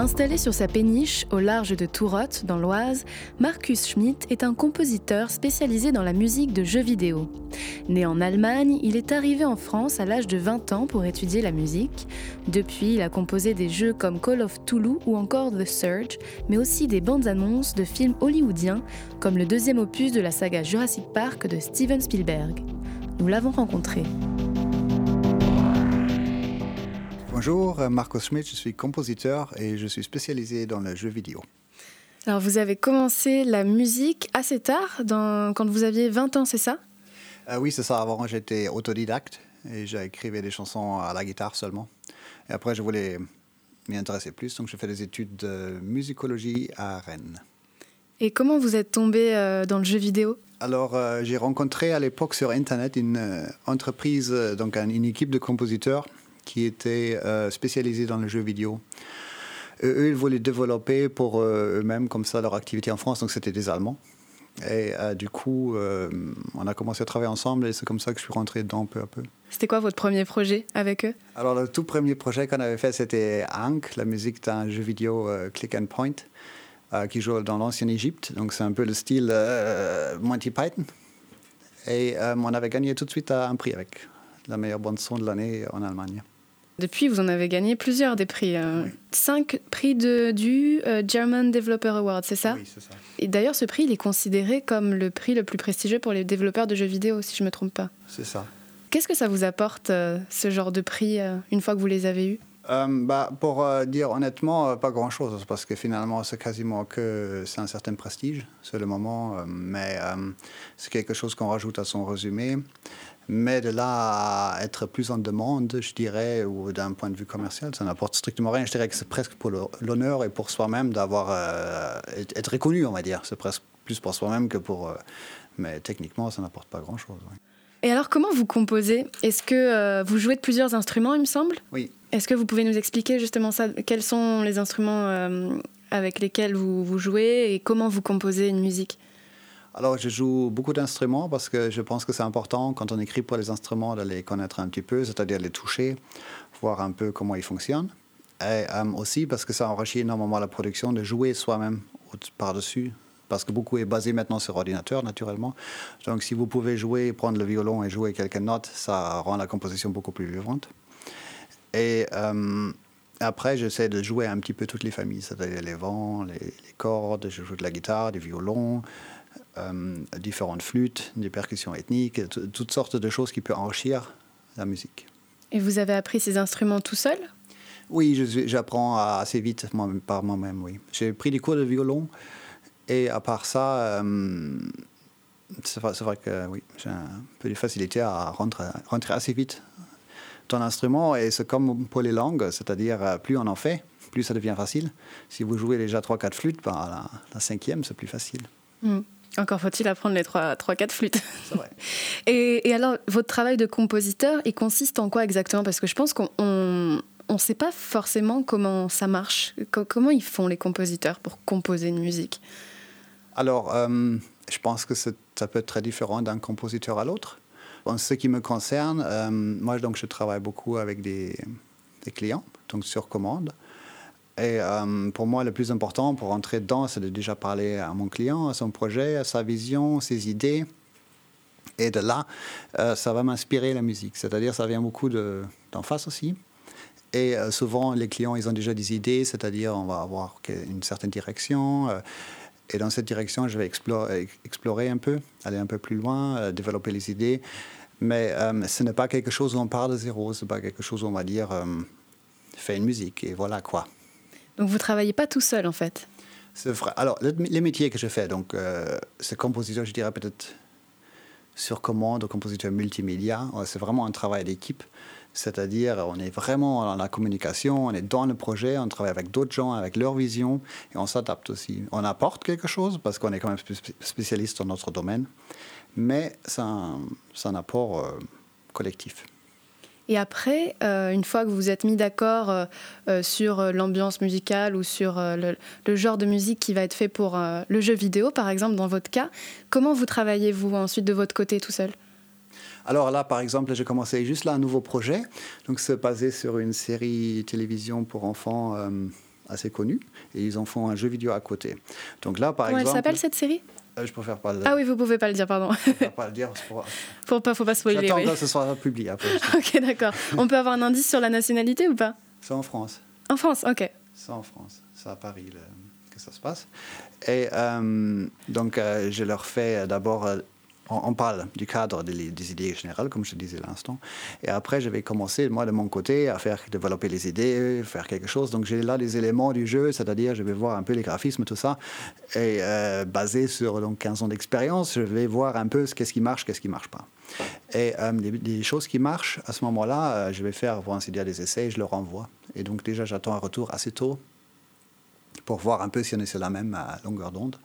Installé sur sa péniche au large de Tourotte, dans l'Oise, Marcus Schmidt est un compositeur spécialisé dans la musique de jeux vidéo. Né en Allemagne, il est arrivé en France à l'âge de 20 ans pour étudier la musique. Depuis, il a composé des jeux comme Call of Toulouse ou encore The Surge, mais aussi des bandes annonces de films hollywoodiens, comme le deuxième opus de la saga Jurassic Park de Steven Spielberg. Nous l'avons rencontré. Bonjour, euh, Marcos Schmidt, je suis compositeur et je suis spécialisé dans le jeu vidéo. Alors vous avez commencé la musique assez tard, quand vous aviez 20 ans, c'est ça? Euh, Oui, c'est ça. Avant, j'étais autodidacte et j'écrivais des chansons à la guitare seulement. Et après, je voulais m'y intéresser plus, donc je fais des études de musicologie à Rennes. Et comment vous êtes tombé euh, dans le jeu vidéo? Alors, j'ai rencontré à l'époque sur Internet une entreprise, donc une équipe de compositeurs qui étaient euh, spécialisés dans le jeu vidéo. eux, ils voulaient développer pour euh, eux-mêmes comme ça leur activité en France, donc c'était des Allemands. Et euh, du coup, on a commencé à travailler ensemble et c'est comme ça que je suis rentré dedans peu à peu. C'était quoi votre premier projet avec eux? Alors, le tout premier projet qu'on avait fait, c'était Ankh, la musique d'un jeu vidéo click and point qui joue dans l'ancienne Égypte. Donc, c'est un peu le style Monty Python. Et on avait gagné tout de suite un prix avec la meilleure bande son de l'année en Allemagne. Depuis, vous en avez gagné plusieurs des prix. Euh, cinq prix de, du euh, German Developer Award, c'est ça? Oui, c'est ça. Et d'ailleurs, ce prix, il est considéré comme le prix le plus prestigieux pour les développeurs de jeux vidéo, si je ne me trompe pas. C'est ça. Qu'est-ce que ça vous apporte, euh, ce genre de prix, une fois que vous les avez eus? Bah, Pour dire honnêtement, pas grand-chose, parce que finalement, c'est quasiment que c'est un certain prestige, c'est le moment, mais c'est quelque chose qu'on rajoute à son résumé. Mais de là à être plus en demande, je dirais, ou d'un point de vue commercial, ça n'apporte strictement rien. Je dirais que c'est presque pour l'honneur et pour soi-même d'avoir euh, être reconnu, on va dire. C'est presque plus pour soi-même que pour. Euh, mais techniquement, ça n'apporte pas grand-chose. Et alors, comment vous composez? Est-ce que euh, vous jouez de plusieurs instruments, il me semble? Oui. Est-ce que vous pouvez nous expliquer justement ça Quels sont les instruments avec lesquels vous, vous jouez et comment vous composez une musique? Alors, je joue beaucoup d'instruments parce que je pense que c'est important quand on écrit pour les instruments de les connaître un petit peu, c'est-à-dire les toucher, voir un peu comment ils fonctionnent. Et euh, aussi parce que ça enrichit énormément la production de jouer soi-même par-dessus. Parce que beaucoup est basé maintenant sur ordinateur, naturellement. Donc, si vous pouvez jouer, prendre le violon et jouer quelques notes, ça rend la composition beaucoup plus vivante. Et euh, après, j'essaie de jouer un petit peu toutes les familles, c'est-à-dire les vents, les, cordes, je joue de la guitare, du violon, différentes flûtes, des percussions ethniques, toutes sortes de choses qui peuvent enrichir la musique. Et vous avez appris ces instruments tout seul? Oui, j'apprends assez vite par moi-même, oui. J'ai pris des cours de violon et à part ça, euh, c'est vrai, que oui, j'ai un peu de facilité à rentrer, rentrer assez vite dans l'instrument et c'est comme pour les langues, c'est-à-dire euh, plus on en fait, plus ça devient facile. Si vous jouez déjà 3-4 flûtes, ben, la, la, cinquième, c'est plus facile. Hmm. Encore faut-il apprendre les 3-4 flûtes. et, alors, votre travail de compositeur, il consiste en quoi exactement? Parce que je pense qu'on ne sait pas forcément comment ça marche. comment ils font les compositeurs pour composer une musique? Alors, euh, je pense que ça peut être très différent d'un compositeur à l'autre. En ce qui me concerne, euh, moi, donc, je travaille beaucoup avec des, des clients, donc sur commande. Et euh, pour moi, le plus important pour rentrer dedans, c'est de déjà parler à mon client, à son projet, à sa vision, ses idées. Et de là, euh, ça va m'inspirer la musique. C'est-à-dire, ça vient beaucoup d'en face aussi. Et euh, souvent, les clients, ils ont déjà des idées, c'est-à-dire, on va avoir une certaine direction. et dans cette direction, je vais explorer, explorer un peu, aller un peu plus loin, développer les idées. Mais ce n'est pas quelque chose où on part de zéro, ce n'est pas quelque chose où on va dire, fais une musique et voilà quoi. Donc vous travaillez pas tout seul en fait C'est vrai. Alors les métiers que je fais, donc euh, c'est compositeur, je dirais peut-être sur commande, compositeur multimédia. C'est vraiment un travail d'équipe. C'est-à-dire, on est vraiment dans la communication, on est dans le projet, on travaille avec d'autres gens, avec leur vision, et on s'adapte aussi. On apporte quelque chose parce qu'on est quand même spécialiste dans notre domaine, mais c'est un, un, apport euh, collectif. Et après, euh, une fois que vous êtes mis d'accord euh, euh, sur l'ambiance musicale ou sur le, genre de musique qui va être fait pour le jeu vidéo, par exemple, dans votre cas, comment vous travaillez-vous ensuite de votre côté tout seul? Alors là, par exemple, j'ai commencé juste là un nouveau projet. Donc, c'est basé sur une série télévision pour enfants assez connue, et ils en font un jeu vidéo à côté. Donc là, par Comment exemple. elle s'appelle cette série? Euh, Je préfère pas le. Ah oui, vous pouvez pas le dire, pardon. Je préfère pas le dire. Pour... faut pas, faut pas spoiler. J'attends oui. que ce soit publié après. ok, d'accord. On peut avoir un indice sur la nationalité ou pas? C'est en France. En France, ok. C'est en France. C'est à Paris que ça se passe. Et euh, donc, euh, je leur fais d'abord. On, parle du cadre des, des idées générales, comme je disais à l'instant. Et après, je vais commencer, moi, de mon côté, à faire développer les idées, faire quelque chose. Donc, j'ai là les éléments du jeu, c'est-à-dire, je vais voir un peu les graphismes, tout ça. Et euh, basé sur donc, 15 ans d'expérience, je vais voir un peu ce qu'est-ce qui marche, qu'est-ce qui marche pas. Et euh, les choses qui marchent, à ce moment-là, euh, je vais faire, pour ainsi dire, des essais et je leur envoie. Et donc, déjà, j'attends un retour assez tôt pour voir un peu si on est sur la même longueur d'onde.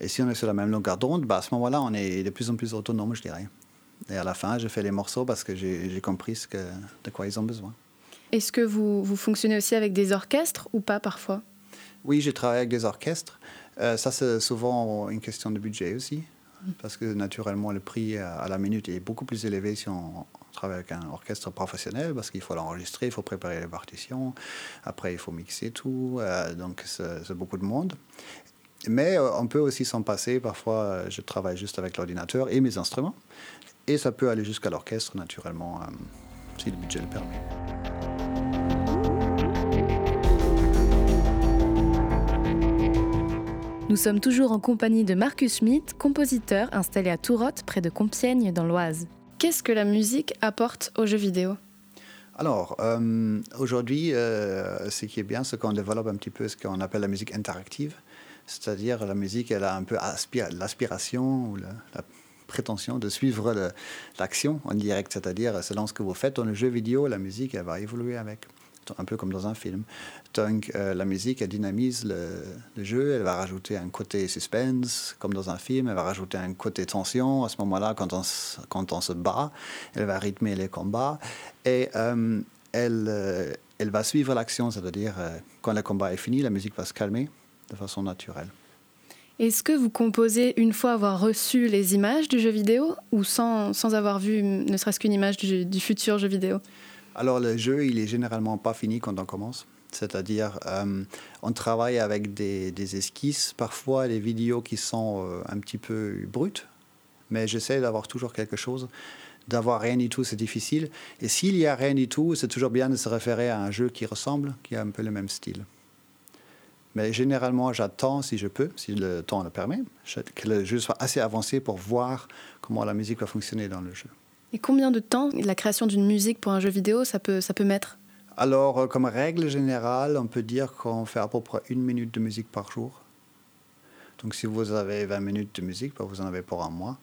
Et si on est sur la même longueur d'onde, bah, à ce moment-là, on est de plus en plus autonome, je dirais. Et à la fin, je fais les morceaux parce que j'ai compris ce que, de quoi ils ont besoin. Est-ce que vous, vous fonctionnez aussi avec des orchestres ou pas parfois? Oui, j'ai travaillé avec des orchestres. Euh, ça, c'est souvent une question de budget aussi. Parce que naturellement, le prix à la minute est beaucoup plus élevé si on travaille avec un orchestre professionnel, parce qu'il faut l'enregistrer, il faut préparer les partitions, après il faut mixer tout, euh, donc c'est beaucoup de monde. Mais euh, on peut aussi s'en passer. Parfois, euh, je travaille juste avec l'ordinateur et mes instruments. Et ça peut aller jusqu'à l'orchestre, naturellement, euh, si le budget le permet. Nous sommes toujours en compagnie de Marcus Schmitt, compositeur installé à Tourotte, près de Compiègne, dans l'Oise. Qu'est-ce que la musique apporte aux jeux vidéo? Alors, euh, aujourd'hui, euh, ce qui est bien, c'est qu'on développe un petit peu ce qu'on appelle la musique interactive. C'est-à-dire, la musique, elle a un peu aspira- l'aspiration ou la, prétention de suivre l'action en direct. C'est-à-dire, selon ce que vous faites dans le jeu vidéo, la musique, elle va évoluer avec. Un peu comme dans un film. Donc, euh, la musique, elle dynamise le, jeu, elle va rajouter un côté suspense, comme dans un film, elle va rajouter un côté tension. À ce moment-là, quand on, quand on se bat, elle va rythmer les combats. Et euh, elle, euh, elle va suivre l'action, c'est-à-dire, quand le combat est fini, la musique va se calmer de façon naturelle. Est-ce que vous composez une fois avoir reçu les images du jeu vidéo ou sans, sans avoir vu ne serait-ce qu'une image du, du futur jeu vidéo? Alors le jeu, il est généralement pas fini quand on commence. C'est-à-dire, euh, on travaille avec des, des esquisses, parfois des vidéos qui sont euh, un petit peu brutes, mais j'essaie d'avoir toujours quelque chose. D'avoir rien du tout, c'est difficile. Et s'il y a rien du tout, c'est toujours bien de se référer à un jeu qui ressemble, qui a un peu le même style. Mais généralement, j'attends, si je peux, si le temps le permet, que le jeu soit assez avancé pour voir comment la musique va fonctionner dans le jeu. Et combien de temps la création d'une musique pour un jeu vidéo ça peut, ça peut mettre? Alors, euh, comme règle générale, on peut dire qu'on fait à peu près une minute de musique par jour. Donc, si vous avez 20 minutes de musique, bah, vous en avez pour un mois.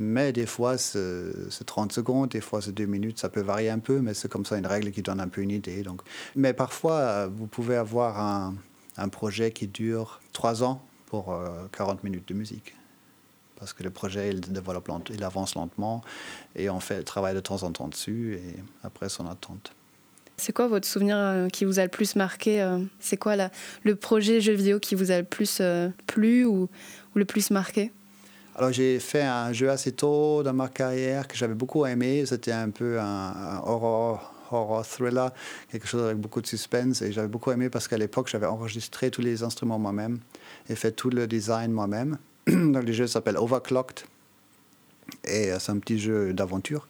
Mais des fois, c'est c'est 30 secondes, des fois, c'est 2 minutes. Ça peut varier un peu, mais c'est comme ça une règle qui donne un peu une idée. Donc. Mais parfois, euh, vous pouvez avoir un, un projet qui dure 3 ans pour euh, 40 minutes de musique. Parce que le projet, il, développe lent- il avance lentement et on fait le travail de temps en temps dessus et après, son attente. C'est quoi votre souvenir euh, qui vous a le plus marqué euh, C'est quoi la, le projet jeu vidéo qui vous a le plus euh, plu ou, ou le plus marqué? Alors j'ai fait un jeu assez tôt dans ma carrière que j'avais beaucoup aimé. C'était un peu un, un horror, horror thriller, quelque chose avec beaucoup de suspense. Et j'avais beaucoup aimé parce qu'à l'époque, j'avais enregistré tous les instruments moi-même et fait tout le design moi-même. Donc le jeu s'appelle Overclocked. Et euh, c'est un petit jeu d'aventure.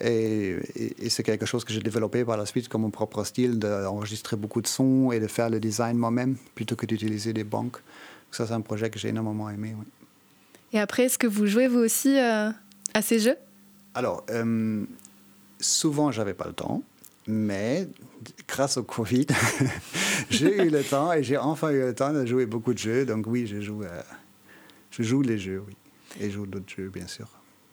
Et, et- et c'est quelque chose que j'ai développé par la suite comme mon propre style, d'enregistrer beaucoup de sons et de faire le design moi-même plutôt que d'utiliser des banques. Ça, c'est un projet que j'ai énormément aimé. oui. Et après, est-ce que vous jouez vous aussi euh, à ces jeux? Alors, euh, souvent, j'avais pas le temps, mais grâce au Covid, j'ai eu le temps et j'ai enfin eu le temps de jouer beaucoup de jeux. Donc oui, je joue, euh, je joue les jeux, oui, et je joue d'autres jeux, bien sûr.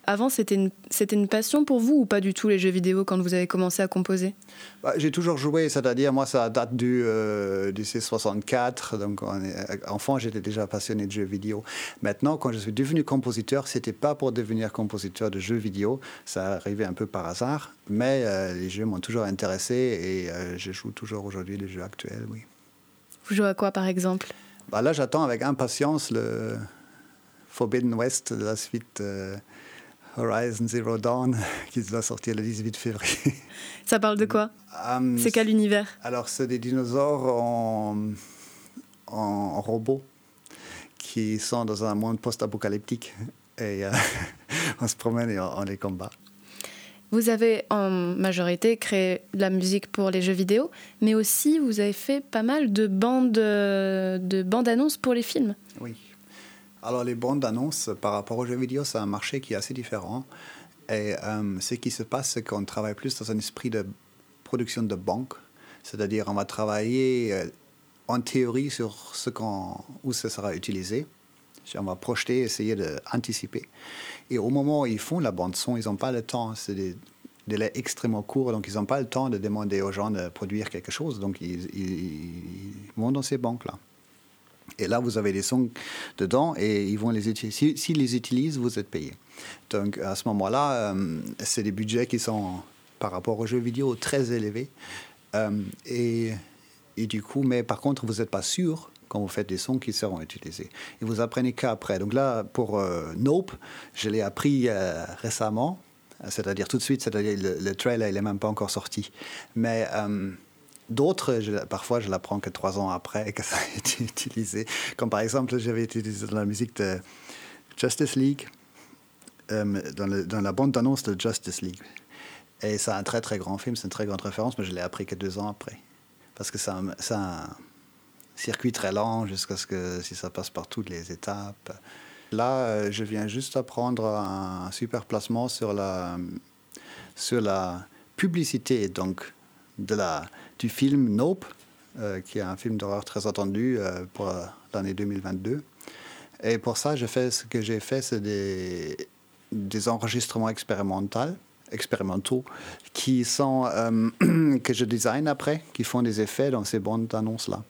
Avant, c'était une, c'était une passion pour vous ou pas du tout les jeux vidéo quand vous avez commencé à composer? Bah, j'ai toujours joué, c'est-à-dire moi, ça date du, euh, du C64. Donc, on est- enfant, j'étais déjà passionné de jeux vidéo. Maintenant, quand je suis devenu compositeur, c'était pas pour devenir compositeur de jeux vidéo. Ça arrivait un peu par hasard, mais euh, les jeux m'ont toujours intéressé et euh, je joue toujours aujourd'hui les jeux actuels, oui. Vous jouez à quoi par exemple? Bah, là, j'attends avec impatience le Forbidden West de la suite euh, Horizon Zero Dawn, qui doit sortir le 18 février. Ça parle de quoi um, C'est quel univers Alors, c'est des dinosaures en, en, robot qui sont dans un monde post-apocalyptique. Et euh, on se promène et on, les combat. Vous avez en majorité créé de la musique pour les jeux vidéo, mais aussi vous avez fait pas mal de bandes, de bandes annonces pour les films. Oui. Alors les bandes annonces par rapport aux jeux vidéo, c'est un marché qui est assez différent. Et euh, ce qui se passe, c'est qu'on travaille plus dans un esprit de production de banque. C'est-à-dire, on va travailler euh, en théorie sur ce où ça sera utilisé. On va projeter, essayer d'anticiper. Et au moment où ils font la bande-son, ils n'ont pas le temps. C'est des délais extrêmement courts, donc ils n'ont pas le temps de demander aux gens de produire quelque chose. Donc ils, ils vont dans ces banques-là. Et là, vous avez des sons dedans et ils vont les utiliser. S'ils les utilisent, vous êtes payé. Donc à ce moment-là, euh, c'est des budgets qui sont, par rapport aux jeux vidéo, très élevés. Euh, et, du coup, mais par contre, vous n'êtes pas sûr quand vous faites des sons qui seront utilisés. Et vous apprenez qu'après. Donc là, pour euh, Nope, je l'ai appris récemment, c'est-à-dire tout de suite, c'est-à-dire le, le, trailer, il n'est même pas encore sorti. Mais D'autres, parfois, je l'apprends que trois ans après que ça a été utilisé. Comme par exemple, j'avais utilisé dans la musique de Justice League, euh, dans, la bande d'annonce de Justice League. Et c'est un très très grand film, c'est une très grande référence, mais je l'ai appris que deux ans après. Parce que c'est un, un, circuit très lent jusqu'à ce que si ça passe par toutes les étapes. Là, euh, je viens juste apprendre un super placement sur la, sur la publicité. Donc, de la, du film Nope, euh, qui est un film d'horreur très attendu euh, pour l'année 2022. Et pour ça, je fais, ce que j'ai fait, c'est des, enregistrements expérimentaux, expérimentaux qui sont, euh, que je design après, qui font des effets dans ces bandes d'annonces-là.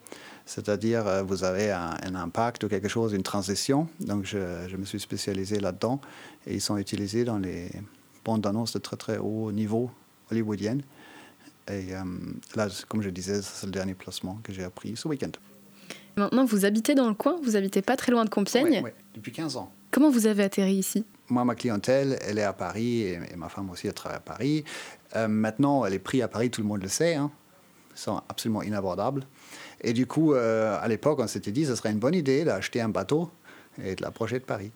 C'est-à-dire, vous avez un, impact ou quelque chose, une transition. Donc, je, me suis spécialisé là-dedans. Et ils sont utilisés dans les bandes d'annonces de très, très haut niveau hollywoodiennes. Et euh, là, comme je disais, c'est le dernier placement que j'ai appris ce week-end. Maintenant, vous habitez dans le coin, vous habitez pas très loin de Compiègne. Oui, depuis 15 ans. Comment vous avez atterri ici? Moi, ma clientèle, elle est à Paris et, ma femme aussi, elle travaille à Paris. Euh, maintenant, les prix à Paris, tout le monde le sait, hein, sont absolument inabordables. Et du coup, euh, à l'époque, on s'était dit, ce serait une bonne idée d'acheter un bateau et de l'approcher de Paris.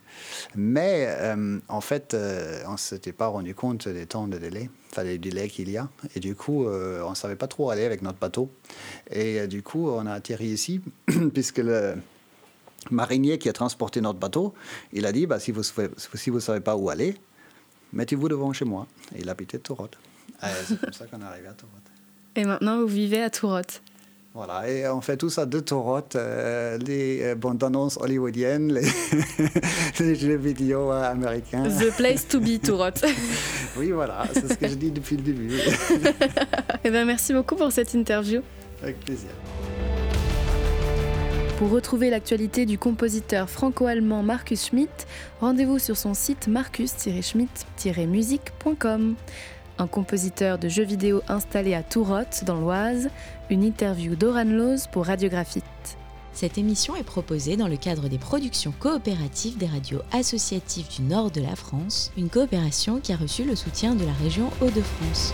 Mais euh, en fait, euh, on ne s'était pas rendu compte des temps de délai, enfin des délais qu'il y a. Et du coup, euh, on ne savait pas trop aller avec notre bateau. Et du coup, on a atterri ici, puisque le marinier qui a transporté notre bateau, il a dit, bah, si vous ne savez pas où aller, mettez-vous devant chez moi. Et il habitait Tourotte. C'est comme ça qu'on est arrivé à Tourotte. Et maintenant, vous vivez à Tourotte voilà, et on fait tout ça de Torotte, euh, les euh, bandes annonces hollywoodiennes, les, les, jeux vidéo euh, américains. The place to be, Torotte. oui, voilà, c'est ce que je dis depuis le début. eh bien, merci beaucoup pour cette interview. Avec plaisir. Pour retrouver l'actualité du compositeur franco-allemand Marcus Schmidt, rendez-vous sur son site marcus-schmidt-musique.com un compositeur de jeux vidéo installé à Tourotte, dans l'Oise, une interview d'Oran Loz pour Radiographite. Cette émission est proposée dans le cadre des productions coopératives des radios associatives du nord de la France, une coopération qui a reçu le soutien de la région Hauts-de-France.